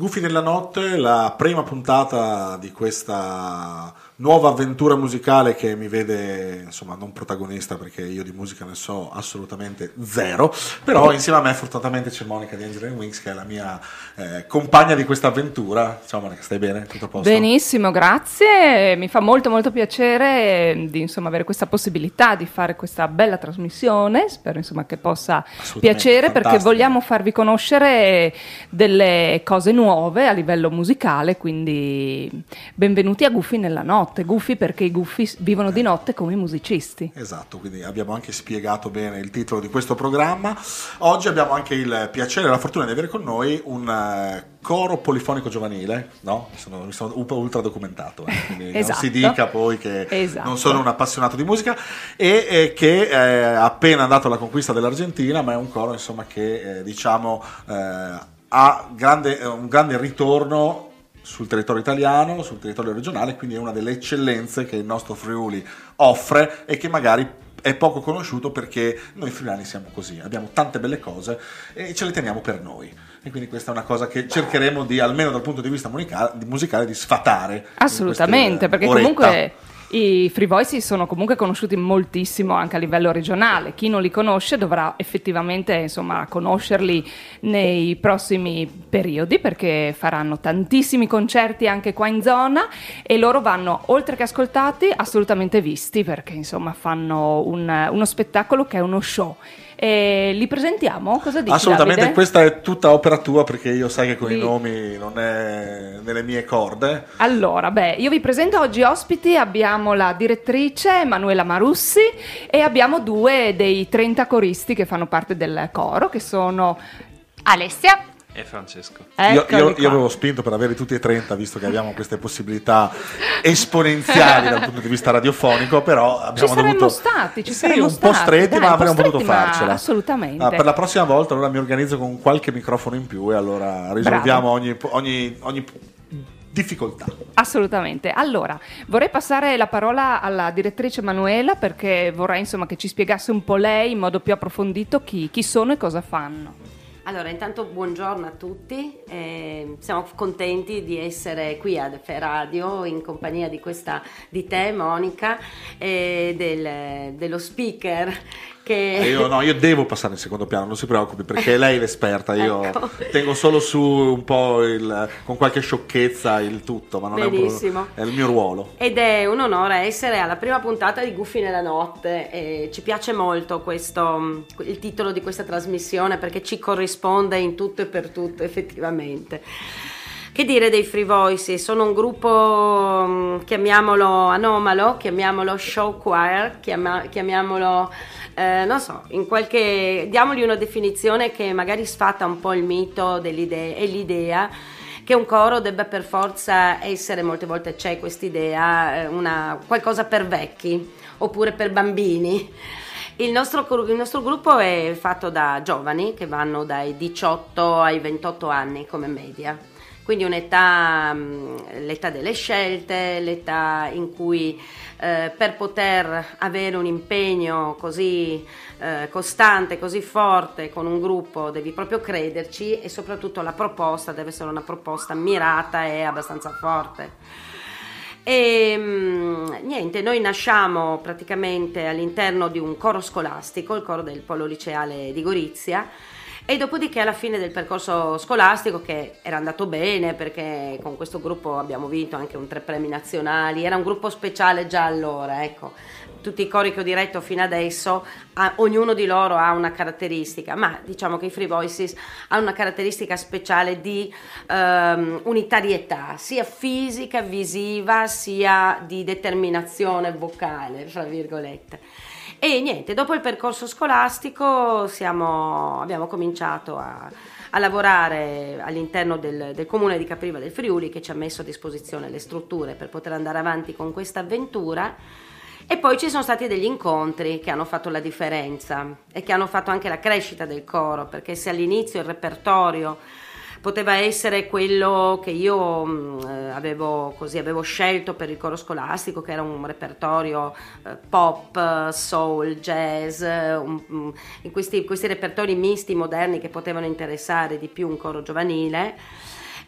Guffi nella notte, la prima puntata di questa nuova avventura musicale che mi vede insomma non protagonista perché io di musica ne so assolutamente zero però insieme a me fortunatamente c'è Monica di Angel Wings che è la mia eh, compagna di questa avventura ciao Monica stai bene? tutto a posto? benissimo grazie mi fa molto molto piacere di insomma avere questa possibilità di fare questa bella trasmissione spero insomma che possa piacere fantastico. perché vogliamo farvi conoscere delle cose nuove a livello musicale quindi benvenuti a Guffi nella notte notte, Guffi perché i Guffi vivono di notte come i musicisti. Esatto, quindi abbiamo anche spiegato bene il titolo di questo programma. Oggi abbiamo anche il piacere e la fortuna di avere con noi un eh, coro polifonico giovanile, no? Mi sono, mi sono ultra documentato, eh? quindi esatto. non si dica poi che esatto. non sono un appassionato di musica e, e che è appena andato alla conquista dell'Argentina, ma è un coro insomma che eh, diciamo eh, ha grande, un grande ritorno sul territorio italiano, sul territorio regionale, quindi è una delle eccellenze che il nostro Friuli offre e che magari è poco conosciuto perché noi friulani siamo così, abbiamo tante belle cose e ce le teniamo per noi. E quindi questa è una cosa che cercheremo di, almeno dal punto di vista musicale, di sfatare. Assolutamente, perché oretta. comunque i Free Voices sono comunque conosciuti moltissimo anche a livello regionale. Chi non li conosce dovrà effettivamente insomma, conoscerli nei prossimi periodi perché faranno tantissimi concerti anche qua in zona e loro vanno oltre che ascoltati assolutamente visti perché insomma fanno un, uno spettacolo che è uno show e li presentiamo? Cosa dici Assolutamente, Davide? questa è tutta opera tua perché io sai che con Di... i nomi non è nelle mie corde. Allora, beh, io vi presento oggi ospiti, abbiamo la direttrice Emanuela Marussi e abbiamo due dei 30 coristi che fanno parte del coro, che sono Alessia e Francesco. Io, io, io, avevo spinto per avere tutti e 30, visto che abbiamo queste possibilità esponenziali dal punto di vista radiofonico, però abbiamo ci dovuto... stati, ci sì, un stati. po' stretti, Dai, ma avremmo potuto farcela. Assolutamente. Ah, per la prossima volta allora mi organizzo con qualche microfono in più e allora risolviamo ogni, ogni, ogni difficoltà. Assolutamente. Allora, vorrei passare la parola alla direttrice Manuela perché vorrei insomma che ci spiegasse un po' lei in modo più approfondito chi, chi sono e cosa fanno. Allora, intanto buongiorno a tutti, eh, siamo contenti di essere qui ad Fe Radio in compagnia di, questa, di te Monica e del, dello speaker che... Eh, io, no, io devo passare in secondo piano, non si preoccupi, perché lei è l'esperta, io ecco. tengo solo su un po' il, con qualche sciocchezza il tutto, ma non Benissimo. è, un, è il mio ruolo. Ed è un onore essere alla prima puntata di Guffi nella notte, e ci piace molto questo, il titolo di questa trasmissione perché ci corrisponde in tutto e per tutto effettivamente. Che dire dei Free Voices? Sono un gruppo, mm, chiamiamolo anomalo, chiamiamolo show choir, chiama, chiamiamolo eh, non so, in qualche, diamogli una definizione che magari sfata un po' il mito dell'idea e l'idea che un coro debba per forza essere, molte volte c'è quest'idea, eh, una, qualcosa per vecchi oppure per bambini. Il nostro, il nostro, gruppo è fatto da giovani che vanno dai 18 ai 28 anni come media quindi un'età, mm, l'età delle scelte, l'età in cui eh, per poter avere un impegno così eh, costante, così forte con un gruppo devi proprio crederci e soprattutto la proposta deve essere una proposta mirata e abbastanza forte. E mm, niente, noi nasciamo praticamente all'interno di un coro scolastico, il coro del Polo Liceale di Gorizia e dopodiché alla fine del percorso scolastico che era andato bene perché con questo gruppo abbiamo vinto anche un tre premi nazionali, era un gruppo speciale già allora, ecco. Tutti i cori che ho diretto fino adesso, ha, ognuno di loro ha una caratteristica, ma diciamo che i Free Voices hanno una caratteristica speciale di um, unitarietà, sia fisica, visiva, sia di determinazione vocale, fra virgolette. E niente, dopo il percorso scolastico siamo, abbiamo cominciato a, a lavorare all'interno del, del, comune di Capriva del Friuli che ci ha messo a disposizione le strutture per poter andare avanti con questa avventura. E poi ci sono stati degli incontri che hanno fatto la differenza e che hanno fatto anche la crescita del coro, perché se all'inizio il repertorio poteva essere quello che io mm, avevo, così, avevo, scelto per il coro scolastico, che era un repertorio eh, pop, soul, jazz, um, um, questi, questi repertori misti moderni che potevano interessare di più un coro giovanile.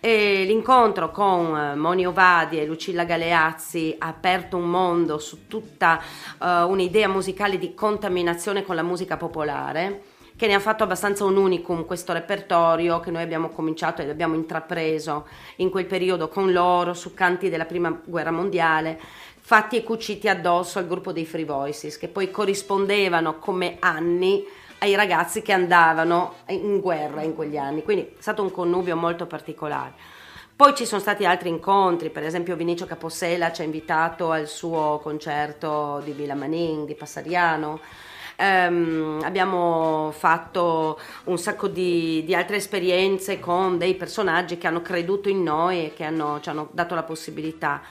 E l'incontro con eh, Moni Ovadi e Lucilla Galeazzi ha aperto un mondo su tutta uh, un'idea musicale di contaminazione con la musica popolare che ne ha fatto abbastanza un unicum questo repertorio che noi abbiamo cominciato ed abbiamo intrapreso in quel periodo con loro su canti della prima guerra mondiale fatti e cuciti addosso al gruppo dei Free Voices che poi corrispondevano come anni ai ragazzi che andavano in guerra in quegli anni. Quindi è stato un connubio molto particolare. Poi ci sono stati altri incontri, per esempio Vinicio Capossela ci ha invitato al suo concerto di Villa Manin, di Passariano, Um, abbiamo fatto un sacco di, di, altre esperienze con dei personaggi che hanno creduto in noi e che hanno, ci hanno dato la possibilità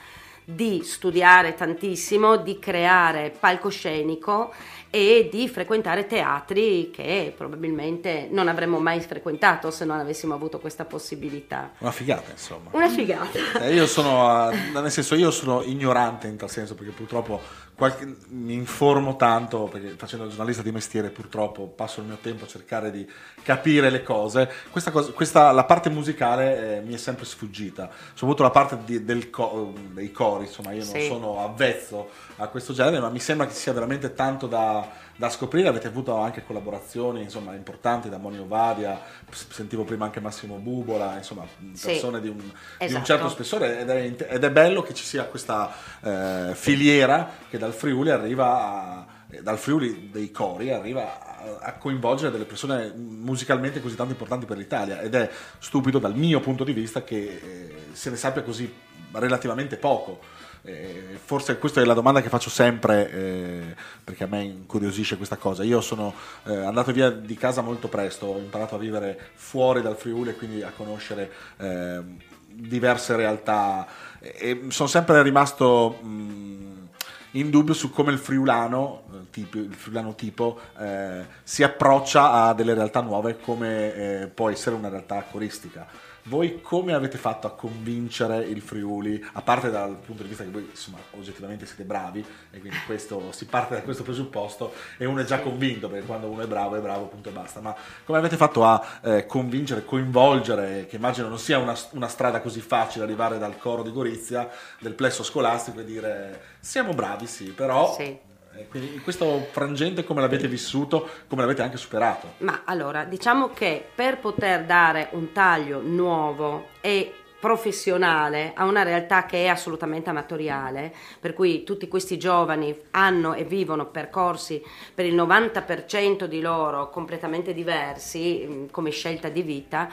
di studiare tantissimo, di creare palcoscenico e di frequentare teatri che probabilmente non avremmo mai frequentato se non avessimo avuto questa possibilità. Una figata, insomma. Una figata. Eh, io sono, nel senso, io sono ignorante in tal senso perché purtroppo qualche, mi informo tanto perché facendo il giornalista di mestiere purtroppo passo il mio tempo a cercare di capire le cose. Questa cosa, questa, la parte musicale eh, mi è sempre sfuggita, soprattutto la parte di, del co- dei cori, insomma io non sì. sono avvezzo a questo genere, ma mi sembra che sia veramente tanto da, da scoprire. Avete avuto anche collaborazioni insomma, importanti da Monio Vadia, sentivo prima anche Massimo Bubola, insomma persone sì, di, un, esatto. di, un, certo spessore ed è, ed è, bello che ci sia questa eh, filiera che dal Friuli arriva a, dal Friuli dei cori arriva a coinvolgere delle persone musicalmente così tanto importanti per l'Italia ed è stupido dal mio punto di vista che eh, se ne sappia così relativamente poco eh, forse questa è la domanda che faccio sempre eh, perché a me incuriosisce questa cosa. Io sono eh, andato via di casa molto presto, ho imparato a vivere fuori dal Friuli e quindi a conoscere ehm, diverse realtà e sono sempre rimasto mh, in dubbio su come il friulano, eh, tipo, il friulano tipo eh, si approccia a delle realtà nuove come eh, può essere una realtà coristica voi come avete fatto a convincere il Friuli, a parte dal punto di vista che voi insomma oggettivamente siete bravi e quindi questo, si parte da questo presupposto e uno è già convinto perché quando uno è bravo è bravo punto e basta, ma come avete fatto a eh, convincere, coinvolgere, che immagino non sia una, una strada così facile arrivare dal coro di Gorizia, del plesso scolastico e dire siamo bravi sì, però... Sì quindi questo frangente come l'avete vissuto, come l'avete anche superato? Ma allora, diciamo che per poter dare un taglio nuovo e professionale a una realtà che è assolutamente amatoriale, per cui tutti questi giovani hanno e vivono percorsi per il 90% di loro completamente diversi mm, come scelta di vita,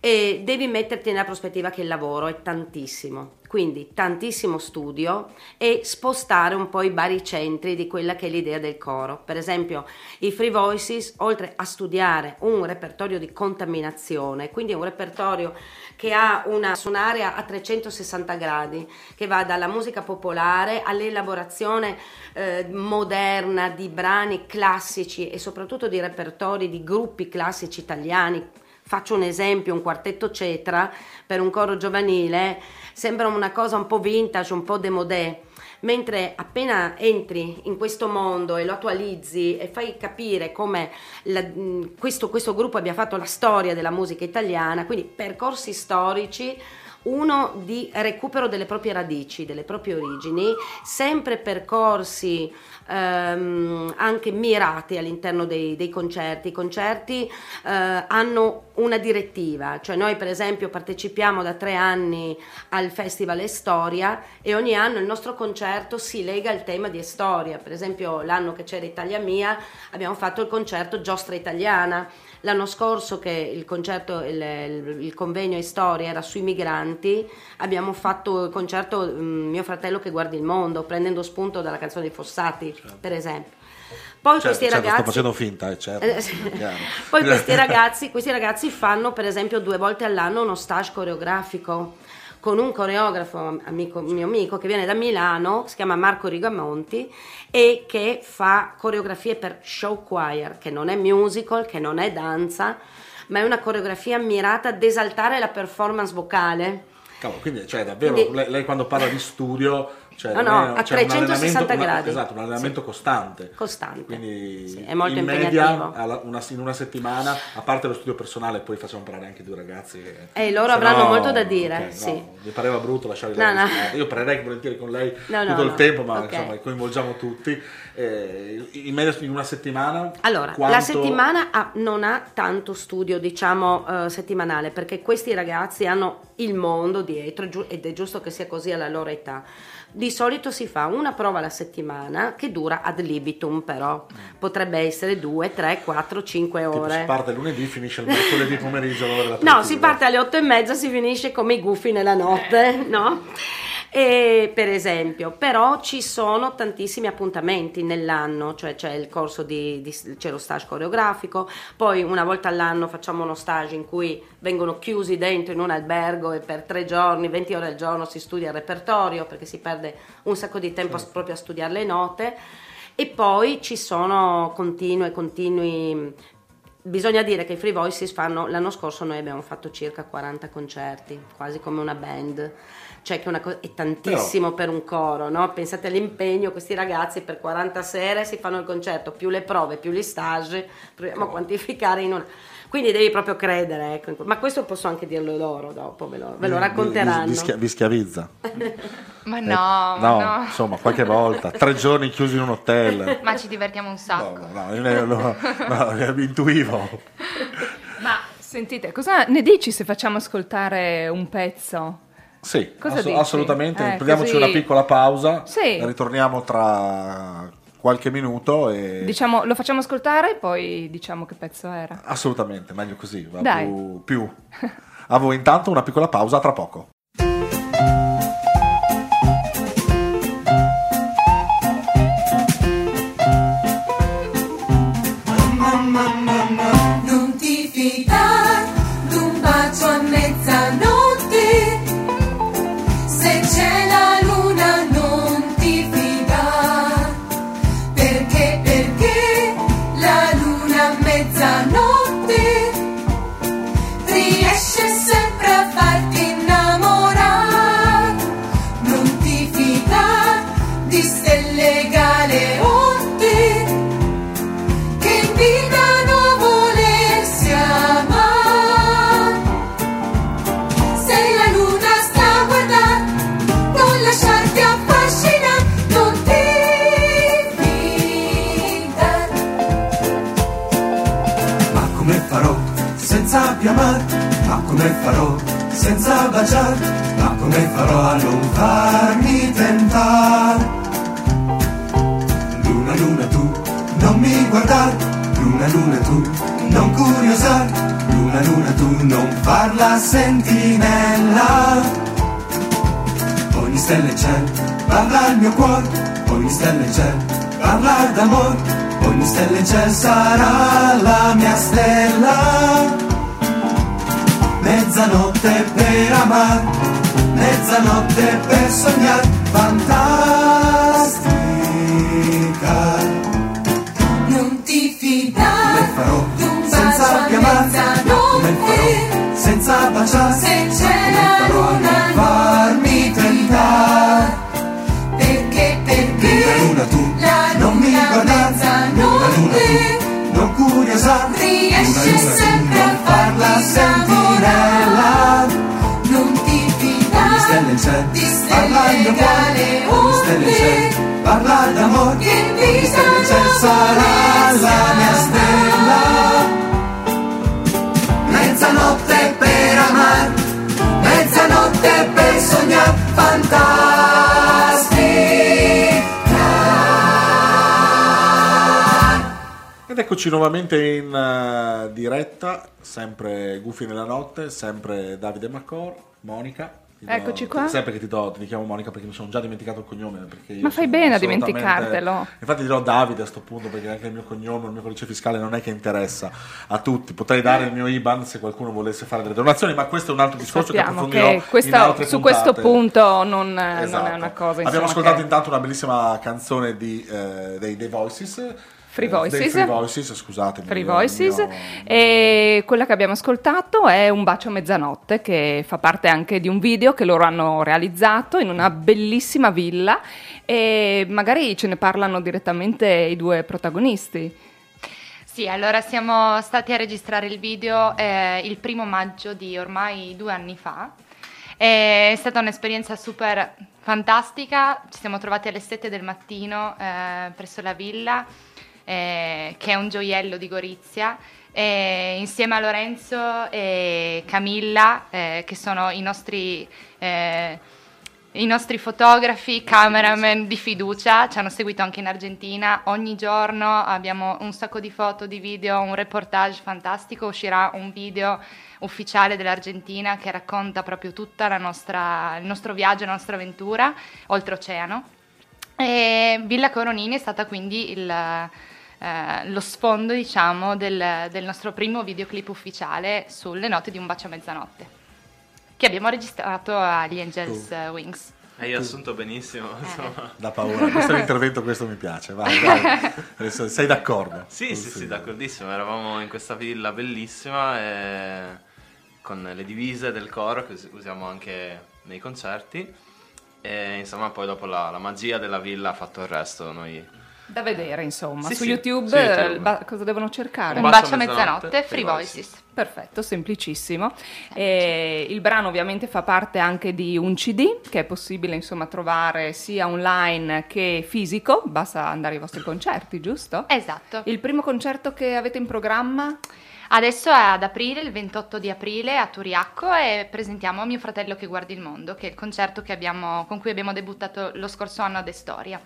e devi metterti nella prospettiva che il lavoro è tantissimo, quindi tantissimo studio e spostare un po' i baricentri di quella che è l'idea del coro. Per esempio, i Free Voices, oltre a studiare un repertorio di contaminazione, quindi un repertorio che ha una suonaria a 360 gradi, che va dalla musica popolare all'elaborazione eh, moderna di brani classici e soprattutto di repertori di gruppi classici italiani Faccio un esempio, un quartetto cetra per un coro giovanile sembra una cosa un po' vintage, un po' demodé, mentre appena entri in questo mondo e lo attualizzi e fai capire come la, questo, questo gruppo abbia fatto la storia della musica italiana, quindi percorsi storici uno di recupero delle proprie radici, delle proprie origini, sempre percorsi ehm, anche mirati all'interno dei, dei concerti. I concerti eh, hanno una direttiva, cioè noi per esempio partecipiamo da tre anni al Festival Estoria e ogni anno il nostro concerto si lega al tema di Estoria, per esempio l'anno che c'era Italia Mia abbiamo fatto il concerto Giostra Italiana, l'anno scorso che il concerto, il, il, convegno Estoria era sui migranti, abbiamo fatto il concerto um, Mio fratello che guardi il mondo, prendendo spunto dalla canzone di Fossati, certo. per esempio. Poi certo, questi certo, ragazzi. Facendo finta, eh, certo. Eh, Poi questi ragazzi, questi ragazzi fanno, per esempio, due volte all'anno uno stage coreografico con un coreografo, amico, mio amico, che viene da Milano, si chiama Marco Rigamonti, e che fa coreografie per show choir, che non è musical, che non è danza, ma è una coreografia mirata ad esaltare la performance vocale. Cavolo, quindi cioè, davvero, quindi, lei, lei, quando parla di studio Cioè, No, non no, è- a cioè un 360 allenamento- una- gradi. esatto, un allenamento Sì. costante. Costante. Quindi Sì, è molto in impegnativo. media una- in una settimana, a parte lo studio personale, poi facciamo parlare anche due ragazzi. che- Eh, loro se avranno molto da dire, ok, no, sì. mi pareva brutto lasciare No, no. Io parlerei volentieri con lei No, no, tutto il no. tempo, ma Ok. insomma coinvolgiamo tutti. Eh, in media in una settimana. Allora, quanto- la settimana ha- non ha tanto studio, diciamo, eh, settimanale, perché questi ragazzi hanno il mondo dietro ed è giusto che sia così alla loro età. Di solito si fa una prova alla settimana che dura ad libitum, però potrebbe essere 2, 3, 4, 5 Tipo, ore. si parte lunedì, finisce il mercoledì pomeriggio. No, si parte alle otto e mezza, si finisce come i gufi nella notte, no? E, per esempio, però ci sono tantissimi appuntamenti nell'anno, cioè c'è il corso di, di- c'è lo stage coreografico, poi una volta all'anno facciamo uno stage in cui vengono chiusi dentro in un albergo e per tre giorni, 20 ore al giorno si studia il repertorio perché si perde un sacco di tempo proprio a studiare le note. E poi ci sono continue, continui Bisogna dire che i Free Voices fanno, l'anno scorso noi abbiamo fatto circa 40 concerti, quasi come una band, cioè che è, una co- è tantissimo per un coro, no? Pensate all'impegno, questi ragazzi per 40 sere si fanno il concerto, più le prove, più gli stage, proviamo a quantificare in una... Quindi devi proprio credere, ecco. ma questo posso anche dirlo loro dopo, ve lo, ve lo racconteranno. Vi, vi schia- vi schiavizza. Ma Eh, no, no, ma no. insomma, qualche volta. Tre giorni chiusi in un hotel. Ma ci divertiamo un No, sacco. no, io ne- lo- no, ne intuivo. Ma sentite, cosa ne dici se facciamo ascoltare un pezzo? Sì, ass- assolutamente. Eh, Prendiamoci così- una piccola pausa. Sì. Ritorniamo tra qualche minuto e Diciamo, lo facciamo ascoltare e poi diciamo che pezzo era. assolutamente meglio così, va Dai. più, più. A voi intanto una piccola pausa tra poco. Senza baciare? Ma come farò a non farmi tentare? Luna, luna tu, non mi guardare. Luna, luna tu, non curiosare. Luna, luna tu, non farla sentinella. Ogni stella c'è, parla il mio cuore. Ogni stella c'è, parla d'amore. Ogni stella c'è, sarà la mia stella. Mezzanotte per amare, mezzanotte per sognare, fantastica. Non ti fidare farò senza bacio a più amare? Come farò senza baciare? Se c'è la luna farmi tentare? Perché, perché Luna, luna tu, la non mi luna guardare. Non curiosare. riesce sempre a farla sentinella. non ti fidare di stelle c'è, galeotte parla d'amore. che c'è, invitano sarà la mia stella. Mezzanotte per amare, mezzanotte per sognare, fantastica. Eccoci nuovamente in eh, diretta, sempre Gufi nella notte, sempre Davide Macor, Monica. Ti do- Eccoci qua. Sempre che ti, do, ti chiamo Monica perché mi sono già dimenticato il cognome. Ma fai bene a dimenticartelo. Infatti dirò Davide a sto punto perché anche il mio cognome, il mio codice fiscale non è che interessa a tutti. Potrei dare il mio IBAN se qualcuno volesse fare delle donazioni, ma questo è un altro discorso che Sappiamo approfondirò che questa- in altre su puntate. questo punto non, eh, non Esatto. è una cosa. Abbiamo ascoltato che- intanto una bellissima canzone di, eh, dei The Voices. Free eh, Voices. Free Voices, scusatemi. Free io- Voices io- e quella che abbiamo ascoltato è Un bacio a mezzanotte che fa parte anche di un video che loro hanno realizzato in una bellissima villa e magari ce ne parlano direttamente i due protagonisti. Sì, allora siamo stati a registrare il video eh, il primo maggio di ormai due anni fa. È stata un'esperienza super fantastica, ci siamo trovati alle 7 del mattino eh, presso la villa, eh, che è un gioiello di Gorizia, e insieme a Lorenzo e Camilla, eh, che sono i nostri... eh, i nostri fotografi, cameraman di fiducia ci hanno seguito anche in Argentina. Ogni giorno abbiamo un sacco di foto, di video, un reportage fantastico. Uscirà un video ufficiale dell'Argentina che racconta proprio nostra, il nostro viaggio, la nostra avventura oltreoceano. E Villa Coronini è stata quindi il, eh, lo sfondo, diciamo, del, del nostro primo videoclip ufficiale sulle note di Un bacio a mezzanotte, che abbiamo registrato agli Angels eh, Wings. Hai assunto benissimo, insomma. Da paura, questo è l'intervento, questo mi piace. Vai, vai. Adesso sei d'accordo? Sì, sì, sì, d'accordissimo. Eravamo in questa villa bellissima e con le divise del coro che us- usiamo anche nei concerti. E insomma, poi dopo la, la magia della villa ha fatto il resto. Noi Da vedere, insomma, Sì, su sì, YouTube, su YouTube. eh, ba- cosa devono cercare? Un Un bacio a mezzanotte, mezzanotte, Free Free Voices. Perfetto, semplicissimo. E il brano ovviamente fa parte anche di un CD che è possibile insomma trovare sia online che fisico, basta andare ai vostri concerti, giusto? Esatto. Il primo concerto che avete in programma? Adesso è ad aprile, il 28 di aprile a Turiacco e presentiamo Mio fratello che guardi il mondo, che è il concerto che abbiamo- con cui abbiamo debuttato lo scorso anno ad Estoria.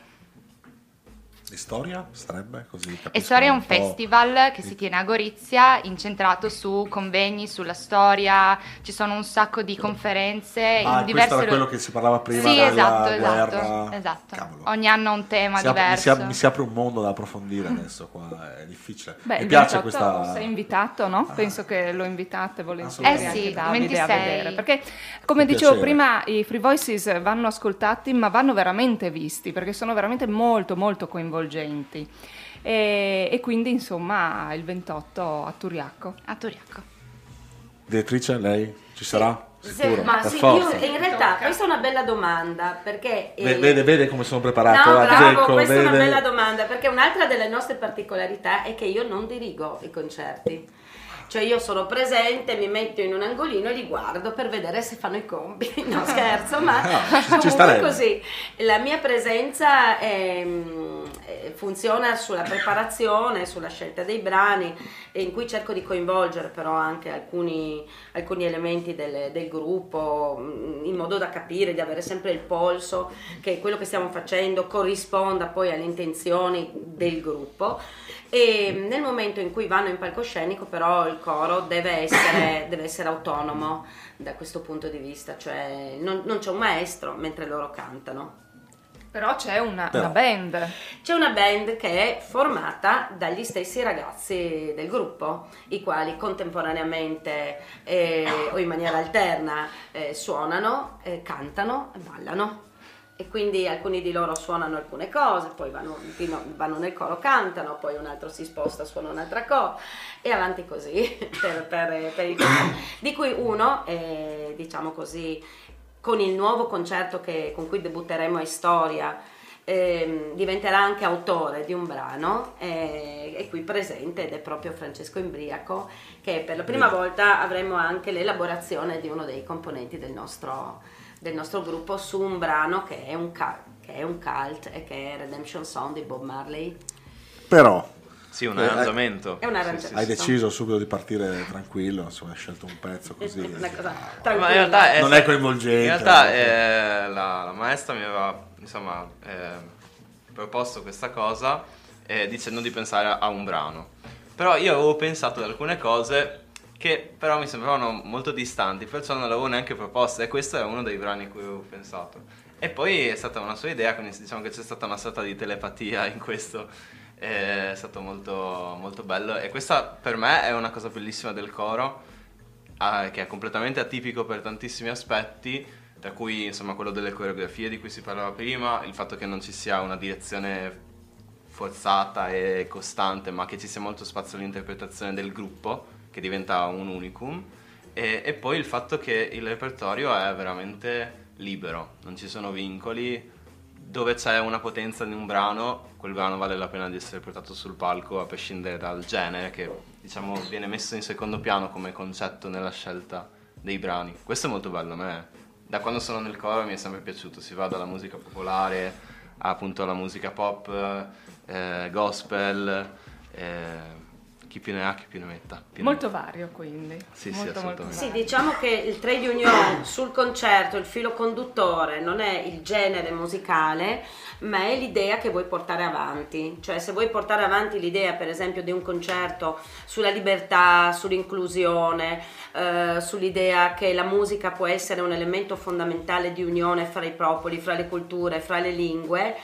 Di storia sarebbe così? capisco Estoria è un po'. festival che si tiene a Gorizia, incentrato su convegni, sulla storia, ci sono un sacco di conferenze Ah, in questo diverse... era quello che si parlava prima Sì, della esatto, guerra. esatto, esatto. Cavolo. Ogni anno un tema Si apre- mi, si diverso. mi si apre un mondo da approfondire adesso qua, è difficile. Beh, mi piace 28 questa... sei invitato, no? Penso che lo invitate volentieri. Eh sì, Davide a 26. vedere. Perché, come dicevo piacere. prima, i Free Voices vanno ascoltati, ma vanno veramente visti, perché sono veramente molto, molto coinvolgenti. E, e quindi, insomma, il 28 a Turiacco. A Turiacco. Direttrice, lei ci sarà? Sì, Sicuro? ma sì, forza. io in realtà questa è una bella domanda perché eh, Ve- Vede, vede come sono preparato? No, bravo, Azzecco, questa è una vede- bella domanda perché un'altra delle nostre particolarità è che io non dirigo i concerti. Cioè io sono presente, mi metto in un angolino e li guardo per vedere se fanno i compiti. No, scherzo, ma No, comunque così. La mia presenza ehm, eh, funziona sulla preparazione, sulla scelta dei brani, in cui cerco di coinvolgere però anche alcuni, alcuni elementi del, del gruppo, mh, in modo da capire, di avere sempre il polso che quello che stiamo facendo corrisponda poi alle intenzioni del gruppo. E nel momento in cui vanno in palcoscenico però il coro deve essere, deve essere autonomo da questo punto di vista, cioè non, non c'è un maestro mentre loro cantano. Però c'è una, Però. una band. C'è una band che è formata dagli stessi ragazzi del gruppo, i quali contemporaneamente eh, o in maniera alterna eh, suonano, eh, cantano e ballano. E quindi alcuni di loro suonano alcune cose, poi vanno, vanno nel coro, cantano, poi un altro si sposta, suona un'altra cosa e avanti così per, per- per il Di cui uno, è, diciamo così, con il nuovo concerto che- con cui debutteremo a Storia, ehm, diventerà anche autore di un brano, eh, è qui presente ed è proprio Francesco Imbriaco, che per la prima Bene. volta avremo anche l'elaborazione di uno dei componenti del nostro, del nostro gruppo su un brano che è un, ca- che è un cult e che è Redemption Song di Bob Marley. Però Sì, un Eh, arrangiamento. È un arrangiamento. Sì, hai sì, sì. deciso subito di partire tranquillo, insomma, hai scelto un pezzo così. Una cosa Ma in realtà è, Non è coinvolgente. In realtà eh. eh, la, la maestra mi aveva insomma, eh, proposto questa cosa eh, dicendo di pensare a, a un brano. Però io avevo pensato ad alcune cose che però mi sembravano molto distanti, perciò non l'avevo neanche proposta e questo è uno dei brani a cui avevo pensato. E poi è stata una sua idea, quindi diciamo che c'è stata una sorta di telepatia in questo, è stato molto, molto bello. E questa per me è una cosa bellissima del coro, ah, che è completamente atipico per tantissimi aspetti, tra cui insomma quello delle coreografie di cui si parlava prima, il fatto che non ci sia una direzione forzata e costante, ma che ci sia molto spazio all'interpretazione del gruppo, che diventa un unicum, e, e poi il fatto che il repertorio è veramente libero, non ci sono vincoli, dove c'è una potenza di un brano, quel brano vale la pena di essere portato sul palco a prescindere dal genere che diciamo viene messo in secondo piano come concetto nella scelta dei brani. Questo è molto bello a me. Da quando sono nel coro mi è sempre piaciuto, si va dalla musica popolare appunto alla musica pop, eh, gospel, eh, chi più ne ha chi più ne metta. Più ne Molto vario quindi. Sì, sì, molto, molto assolutamente. Sì, diciamo che il trade union sul concerto, il filo conduttore, non è il genere musicale, ma è l'idea che vuoi portare avanti. Cioè, se vuoi portare avanti l'idea, per esempio, di un concerto sulla libertà, sull'inclusione, eh, sull'idea che la musica può essere un elemento fondamentale di unione fra i popoli, fra le culture, fra le lingue,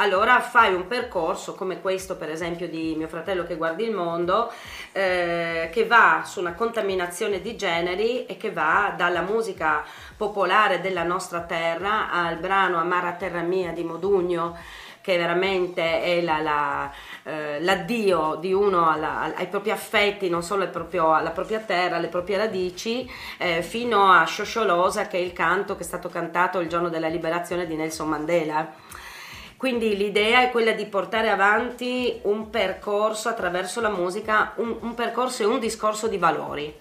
allora fai un percorso come questo per esempio di mio fratello che guardi il mondo eh, che va su una contaminazione di generi e che va dalla musica popolare della nostra terra al brano Amara terra mia di Modugno che veramente è la- la, eh, l'addio di uno alla- ai propri affetti, non solo al proprio- alla propria terra, alle proprie radici, eh, fino a Sciosciolosa che è il canto che è stato cantato il giorno della liberazione di Nelson Mandela. Quindi l'idea è quella di portare avanti un percorso attraverso la musica, un, un percorso e un discorso di valori.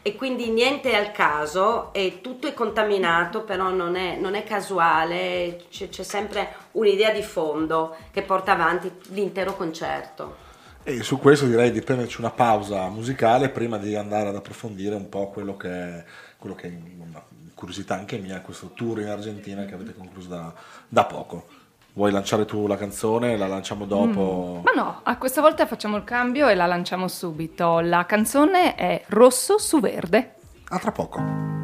E quindi niente è al caso, e tutto è contaminato, però non è, non è casuale, c'è, c'è sempre un'idea di fondo che porta avanti l'intero concerto. E su questo direi di prenderci una pausa musicale prima di andare ad approfondire un po' quello che è, quello che è una curiosità anche mia, questo tour in Argentina che avete concluso da, da poco. Vuoi lanciare tu la canzone? La lanciamo dopo? Ma no, a questa volta facciamo il cambio e la lanciamo subito. La canzone è Rosso su Verde. A tra poco.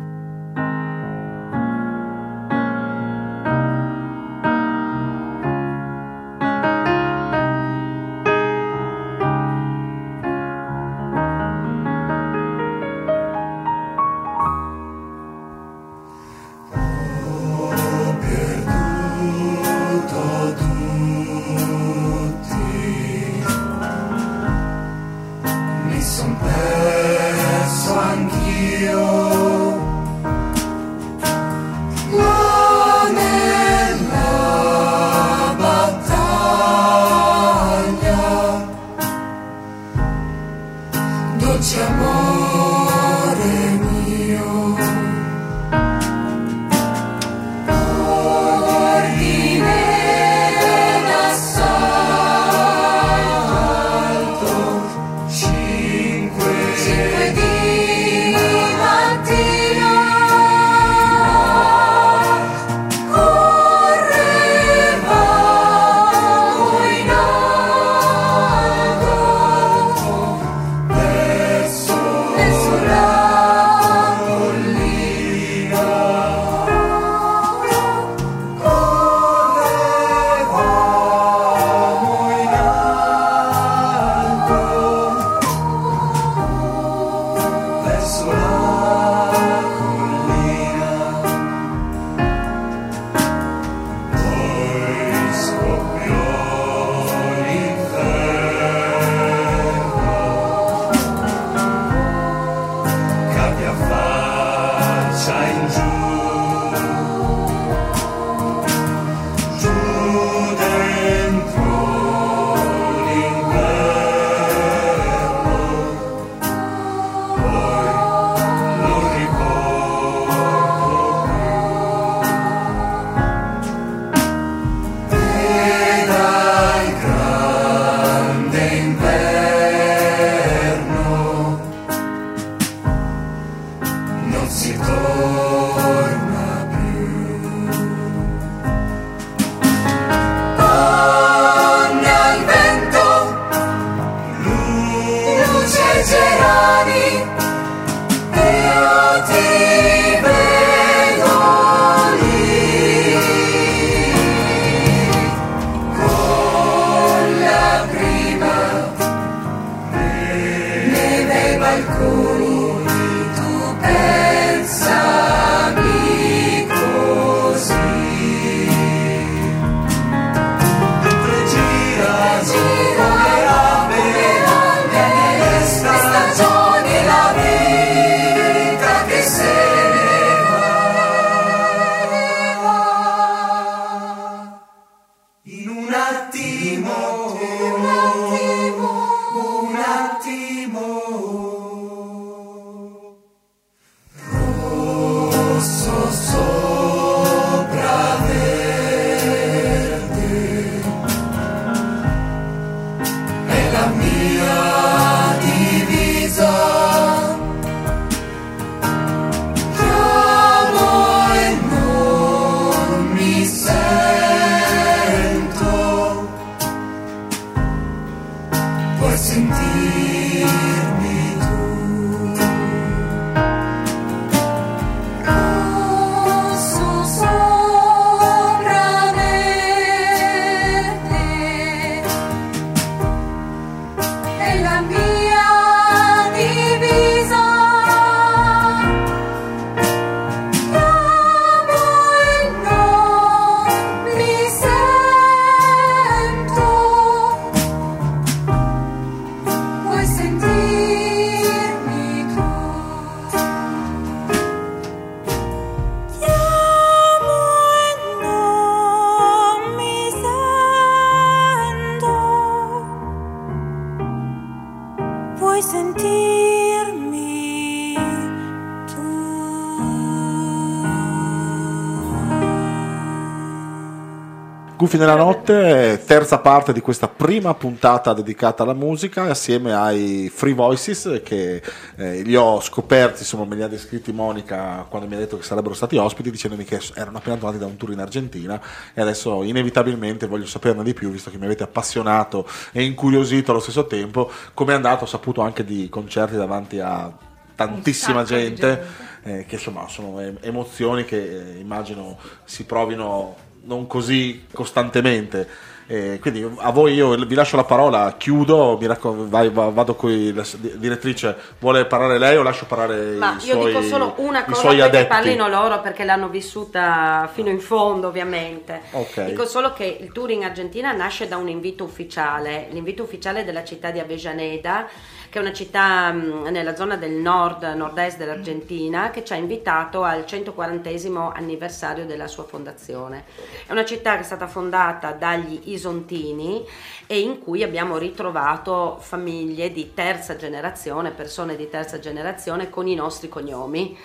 Guffi nella notte, terza parte di questa prima puntata dedicata alla musica, assieme ai Free Voices che eh, li ho scoperti, insomma me li ha descritti Monica quando mi ha detto che sarebbero stati ospiti, dicendomi che erano appena tornati da un tour in Argentina e adesso inevitabilmente voglio saperne di più, visto che mi avete appassionato e incuriosito allo stesso tempo, come è andato, ho saputo anche di concerti davanti a tantissima di gente, eh, che insomma sono em- emozioni che eh, immagino si provino non così costantemente. Eh, quindi a voi io vi lascio la parola, chiudo, mi raccom- vai- va- vado qui, la direttrice, vuole parlare lei o lascio parlare Ma io suoi, dico solo una cosa perché adepti? parlino loro perché l'hanno vissuta fino in fondo ovviamente. Ok. Dico solo che il tour in Argentina nasce da un invito ufficiale, l'invito ufficiale della città di Avellaneda, che è una città mh, nella zona del nord, nord-est dell'Argentina, che ci ha invitato al 140 anniversario della sua fondazione. È una città che è stata fondata dagli Isontini e in cui abbiamo ritrovato famiglie di terza generazione, persone di terza generazione con i nostri cognomi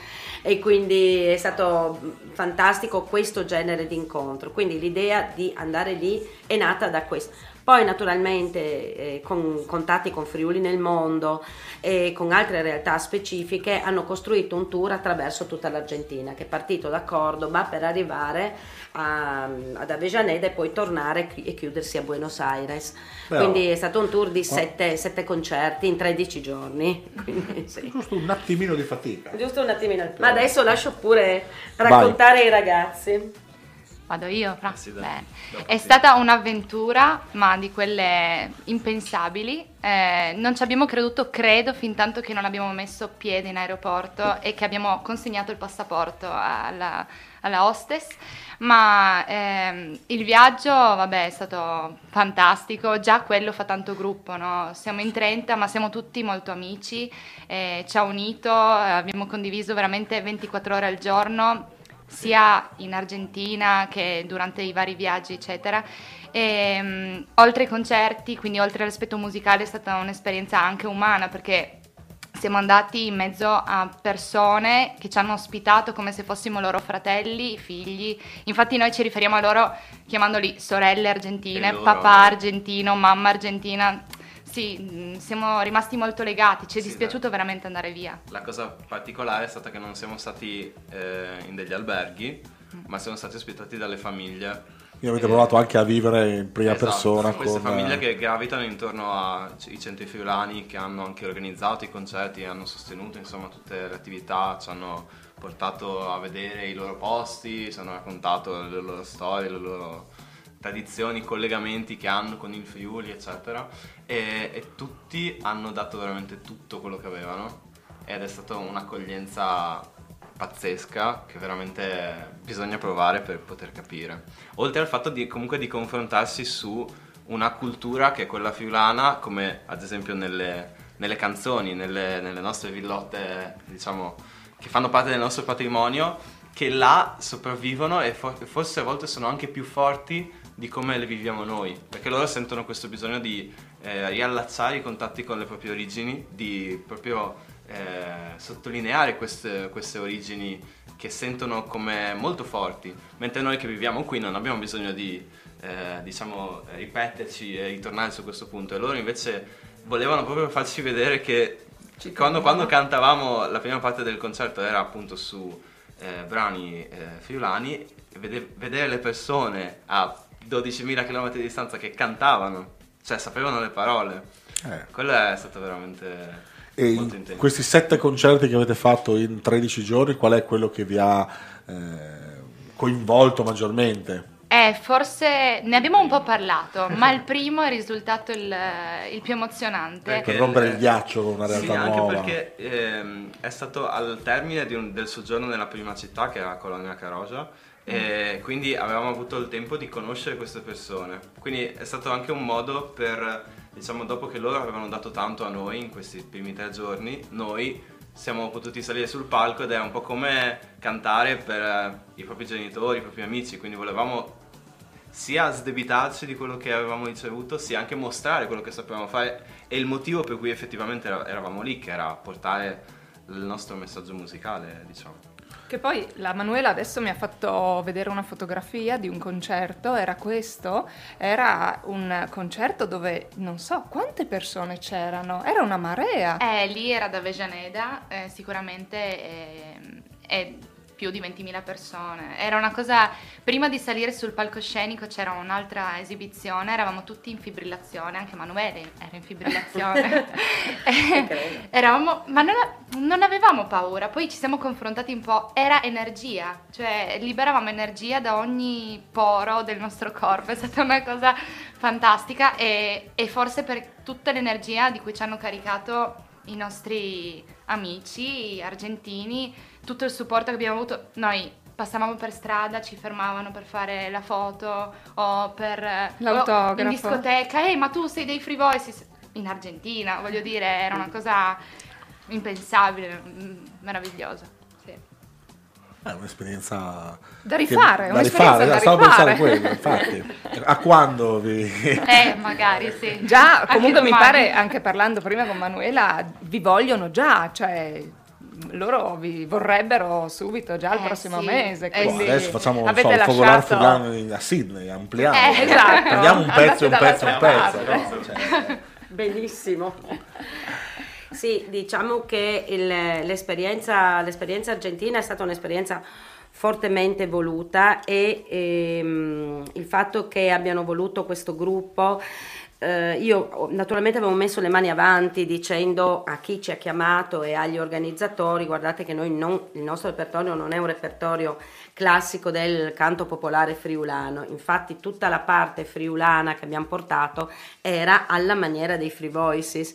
e quindi è stato fantastico questo genere di incontro. Quindi l'idea di andare lì è nata da questo. Poi naturalmente eh, con contatti con Friuli nel mondo e con altre realtà specifiche hanno costruito un tour attraverso tutta l'Argentina che è partito da Cordoba per arrivare a- ad Avellaneda e poi tornare e chiudersi a Buenos Aires. Però- Quindi è stato un tour di sette, sette concerti in 13 giorni. Quindi, sì. Giusto un attimino di fatica. Giusto un attimino. Ma adesso lascio pure raccontare ai ragazzi. Vado io, Fra? Eh sì, dai. Dopo È sì. stata un'avventura, ma di quelle impensabili. Eh, non ci abbiamo creduto, credo, fin tanto che non abbiamo messo piede in aeroporto e che abbiamo consegnato il passaporto alla, alla hostess. Ma ehm, il viaggio, vabbè, è stato fantastico. Già quello fa tanto gruppo, no? Siamo in 30, ma siamo tutti molto amici. eh, ci ha unito, abbiamo condiviso veramente 24 ore al giorno sia in Argentina che durante i vari viaggi, eccetera. E, mm, oltre ai concerti, quindi oltre all'aspetto musicale, è stata un'esperienza anche umana perché siamo andati in mezzo a persone che ci hanno ospitato come se fossimo loro fratelli, figli. Infatti noi ci riferiamo a loro chiamandoli sorelle argentine, loro- papà argentino, mamma argentina. Sì, mm, siamo rimasti molto legati, ci è Sì, dispiaciuto veramente andare via. La cosa particolare è stata che non siamo stati eh, in degli alberghi, ma siamo stati ospitati dalle famiglie. Quindi avete provato anche a vivere in prima esatto, persona queste con... famiglie che gravitano intorno ai centri friulani che hanno anche organizzato i concerti, hanno sostenuto insomma tutte le attività, ci hanno portato a vedere i loro posti, ci hanno raccontato le loro storie, le loro tradizioni, collegamenti che hanno con il Friuli, eccetera. E, e tutti hanno dato veramente tutto quello che avevano ed è stata un'accoglienza pazzesca che veramente bisogna provare per poter capire. Oltre al fatto di comunque di confrontarsi su una cultura che è quella friulana, come ad esempio nelle, nelle canzoni, nelle, nelle nostre villotte, diciamo, che fanno parte del nostro patrimonio, che là sopravvivono e for- forse a volte sono anche più forti di come le viviamo noi, perché loro sentono questo bisogno di eh, riallacciare i contatti con le proprie origini, di proprio eh, sottolineare queste, queste origini che sentono come molto forti, mentre noi che viviamo qui non abbiamo bisogno di eh, diciamo ripeterci e ritornare su questo punto. E loro invece volevano proprio farci vedere che quando, quando cantavamo la prima parte del concerto era appunto su eh, brani eh, friulani vede- vedere le persone a 12.000 km di distanza che cantavano, cioè sapevano le parole, Eh. quello è stato veramente E molto in intenso. questi sette concerti che avete fatto in 13 giorni, qual è quello che vi ha eh, coinvolto maggiormente? Eh, forse ne abbiamo un po' parlato, ma il primo è risultato il, il più emozionante. Perché Per rompere il- il ghiaccio con una realtà sì, anche nuova. perché ehm, è stato al termine di un- del soggiorno nella prima città, che era Colonia Carogia, e quindi avevamo avuto il tempo di conoscere queste persone. Quindi è stato anche un modo per, diciamo, dopo che loro avevano dato tanto a noi in questi primi tre giorni, noi siamo potuti salire sul palco ed era un po' come cantare per eh, i propri genitori, i propri amici, quindi volevamo sia sdebitarci di quello che avevamo ricevuto, sia anche mostrare quello che sapevamo fare e il motivo per cui effettivamente era- eravamo lì, che era portare il nostro messaggio musicale, diciamo. Che poi la Manuela adesso mi ha fatto vedere una fotografia di un concerto, era questo, era un concerto dove non so quante persone c'erano, era una marea. Eh, lì era da Vejaneda, eh, sicuramente eh, è più di 20.000 persone. Era una cosa, prima di salire sul palcoscenico c'era un'altra esibizione, eravamo tutti in fibrillazione, anche Emanuele era in fibrillazione. Eravamo, ma non, non avevamo paura, poi ci siamo confrontati un po', era energia, cioè liberavamo energia da ogni poro del nostro corpo, è stata una cosa fantastica e, e forse per tutta l'energia di cui ci hanno caricato i nostri amici argentini, tutto il supporto che abbiamo avuto, noi passavamo per strada, ci fermavano per fare la foto o per L'autografo. o in discoteca, ehi ma tu sei dei Free Voices in Argentina, voglio dire, era una cosa impensabile, mm, meravigliosa. Sì. È un'esperienza Da rifare, che- un'esperienza rifare, da stavo pensando a rifare. quello, infatti. A quando vi Eh, magari sì. Già, Anche comunque mi domani. pare, anche parlando prima con Manuela, vi vogliono già, cioè loro vi vorrebbero subito già il Eh, prossimo sì. mese. Eh, Quindi sì. adesso facciamo non so, focolare lasciato... fulano a Sydney, ampliamo. Eh, esatto. Prendiamo un pezzo, un pezzo, un pezzo. no? Cioè, Benissimo. Sì, diciamo che il- l'esperienza, l'esperienza argentina è stata un'esperienza fortemente voluta e ehm, il fatto che abbiano voluto questo gruppo, eh, io ho- naturalmente avevo messo le mani avanti dicendo a chi ci ha chiamato e agli organizzatori, guardate che noi non- il nostro repertorio non è un repertorio classico del canto popolare friulano, infatti tutta la parte friulana che abbiamo portato era alla maniera dei Free Voices.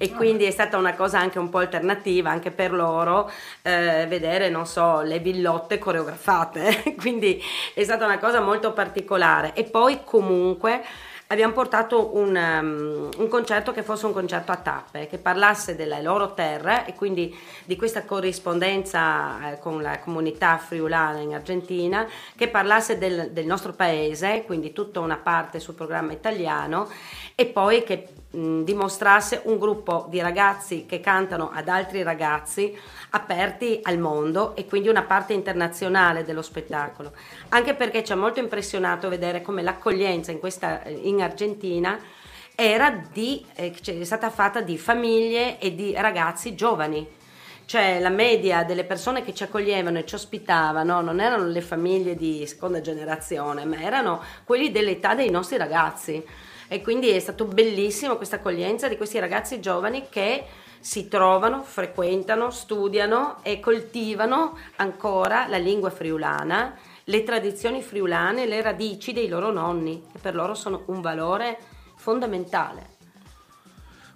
E quindi è stata una cosa anche un po' alternativa anche per loro eh, vedere, non so, le villotte coreografate, quindi è stata una cosa molto particolare. E poi comunque abbiamo portato un, um, un concerto che fosse un concerto a tappe, che parlasse delle loro terre e quindi di questa corrispondenza eh, con la comunità friulana in Argentina, che parlasse del, del nostro paese, quindi tutta una parte sul programma italiano e poi che mh, dimostrasse un gruppo di ragazzi che cantano ad altri ragazzi aperti al mondo e quindi una parte internazionale dello spettacolo. Anche perché ci ha molto impressionato vedere come l'accoglienza in, questa, in Argentina era di, eh, cioè, è stata fatta di famiglie e di ragazzi giovani. Cioè la media delle persone che ci accoglievano e ci ospitavano non erano le famiglie di seconda generazione, ma erano quelli dell'età dei nostri ragazzi. E quindi è stato bellissimo questa accoglienza di questi ragazzi giovani che si trovano, frequentano, studiano e coltivano ancora la lingua friulana, le tradizioni friulane, le radici dei loro nonni, che per loro sono un valore fondamentale.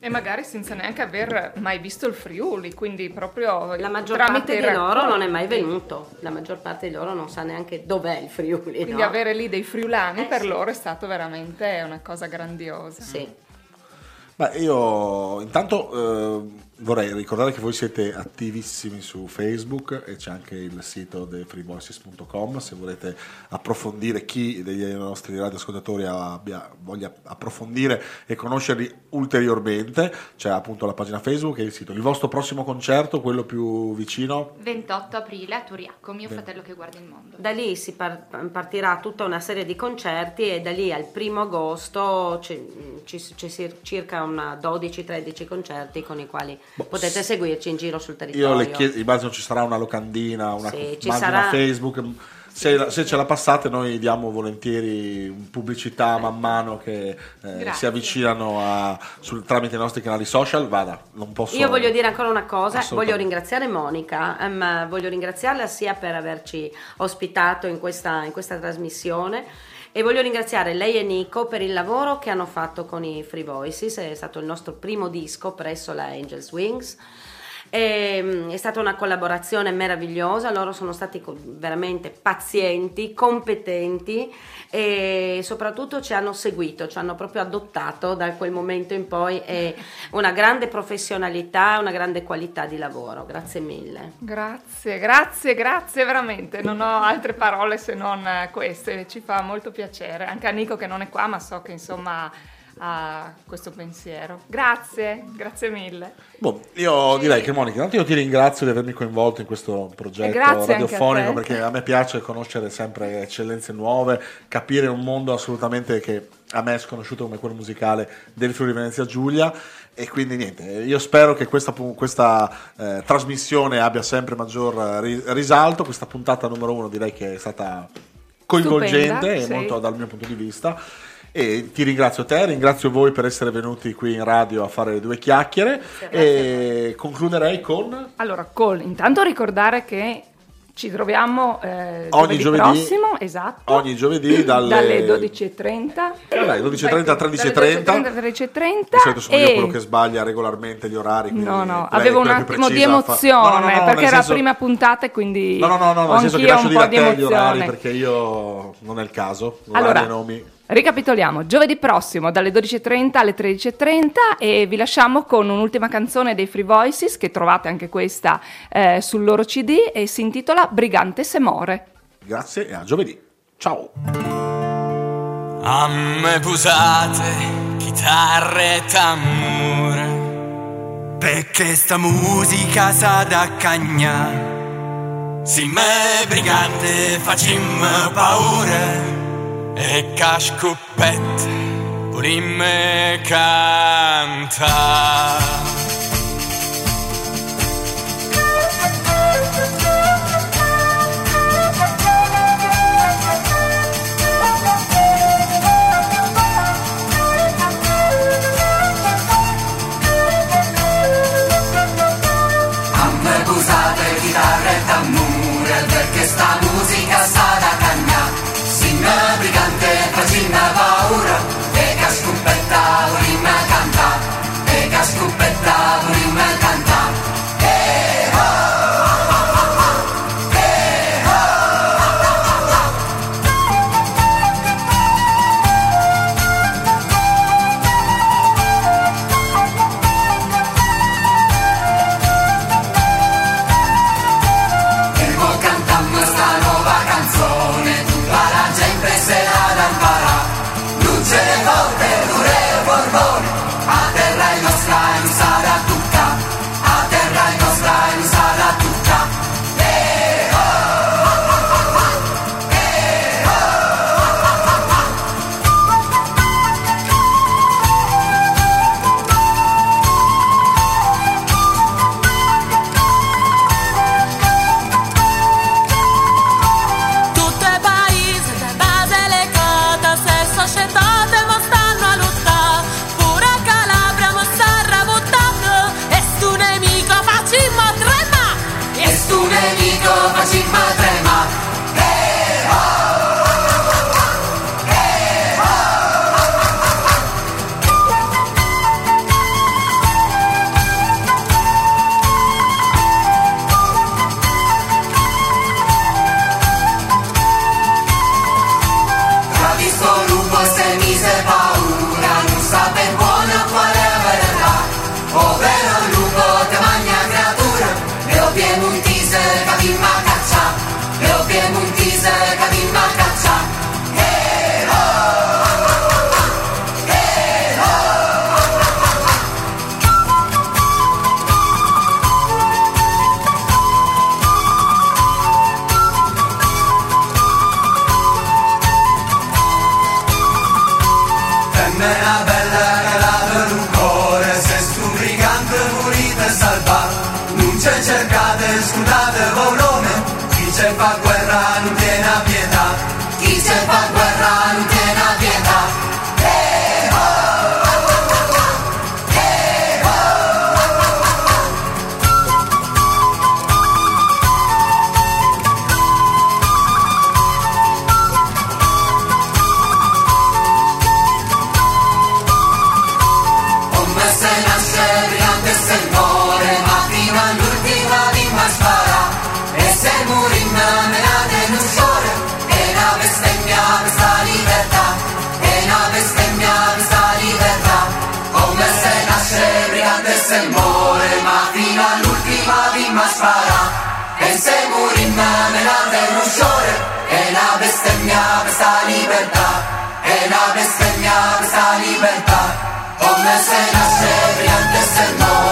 E magari senza neanche aver mai visto il Friuli, quindi proprio La maggior tramite parte di loro non è mai venuto, la maggior parte di loro non sa neanche dov'è il Friuli. Quindi no? avere lì dei friulani Eh, per sì. loro è stato veramente una cosa grandiosa. Sì. Beh, io intanto eh, vorrei ricordare che voi siete attivissimi su Facebook e c'è anche il sito freevoices.com se volete approfondire chi dei nostri radioascoltatori abbia, voglia approfondire e conoscerli ulteriormente c'è appunto la pagina Facebook e il sito. Il vostro prossimo concerto, quello più vicino? 28 aprile a Turiacco, mio Bene. fratello che guarda il mondo. Da lì si par- partirà tutta una serie di concerti e da lì al primo agosto ci, si- circa una 12-13 concerti con i quali Boh, potete seguirci in giro sul territorio. Io le chiedo, immagino ci sarà una locandina, una Sì, pagina sarà- Facebook. Se, se ce la passate, noi diamo volentieri pubblicità man mano che eh, si avvicinano a- sul- tramite i nostri canali social. Vada, non posso. Io voglio dire ancora una cosa, voglio ringraziare Monica, ehm, voglio ringraziarla sia per averci ospitato in questa, in questa trasmissione e voglio ringraziare lei e Nico per il lavoro che hanno fatto con i Free Voices, è stato il nostro primo disco presso la Angels Wings. E, è stata una collaborazione meravigliosa, loro sono stati veramente pazienti, competenti e soprattutto ci hanno seguito, ci hanno proprio adottato da quel momento in poi e una grande professionalità, una grande qualità di lavoro. Grazie mille. Grazie, grazie, grazie veramente. Non ho altre parole se non queste, ci fa molto piacere. Anche a Nico che non è qua, ma so che insomma a questo pensiero. Grazie, grazie mille. Boh, io direi che Monica, intanto io ti ringrazio di avermi coinvolto in questo progetto grazie a radiofonico te. perché a me piace conoscere sempre eccellenze nuove, capire un mondo assolutamente che a me è sconosciuto come quello musicale del Friuli Venezia Giulia e quindi niente, io spero che questa, questa, eh, trasmissione abbia sempre maggior eh, ri- risalto, questa puntata numero uno direi che è stata coinvolgente Stupenda, e sì. molto dal mio punto di vista. E ti ringrazio te, ringrazio voi per essere venuti qui in radio a fare due chiacchiere e concluderei con Allora, col, intanto ricordare che ci troviamo eh, Ogni giovedì, giovedì- prossimo, esatto, ogni giovedì dalle, 12.30. Eh dai, 12.30 a 13.30. Dalle 12.30 a 13.30 Di solito sono io e- quello che sbaglia regolarmente gli orari. No, no, avevo un attimo di fa- emozione No, no, no, perché era senso- la prima puntata e quindi No, no, no, no, nel senso che lascio dire a te gli orari perché io non è il caso. Allora, nomi. Ricapitoliamo, giovedì prossimo dalle 12.30 alle 13.30 e vi lasciamo con un'ultima canzone dei Free Voices che trovate anche questa eh, sul loro CD e si intitola Brigante se more. Grazie e a giovedì. Ciao. A me pusate chitarre e tambure Perché sta musica sa da cagna Si me brigante facim paura E cascuppette pulimme canta Chi c'è fenomenal del ușor E la bestemmia questa libertà E Come se nasce brillante se no.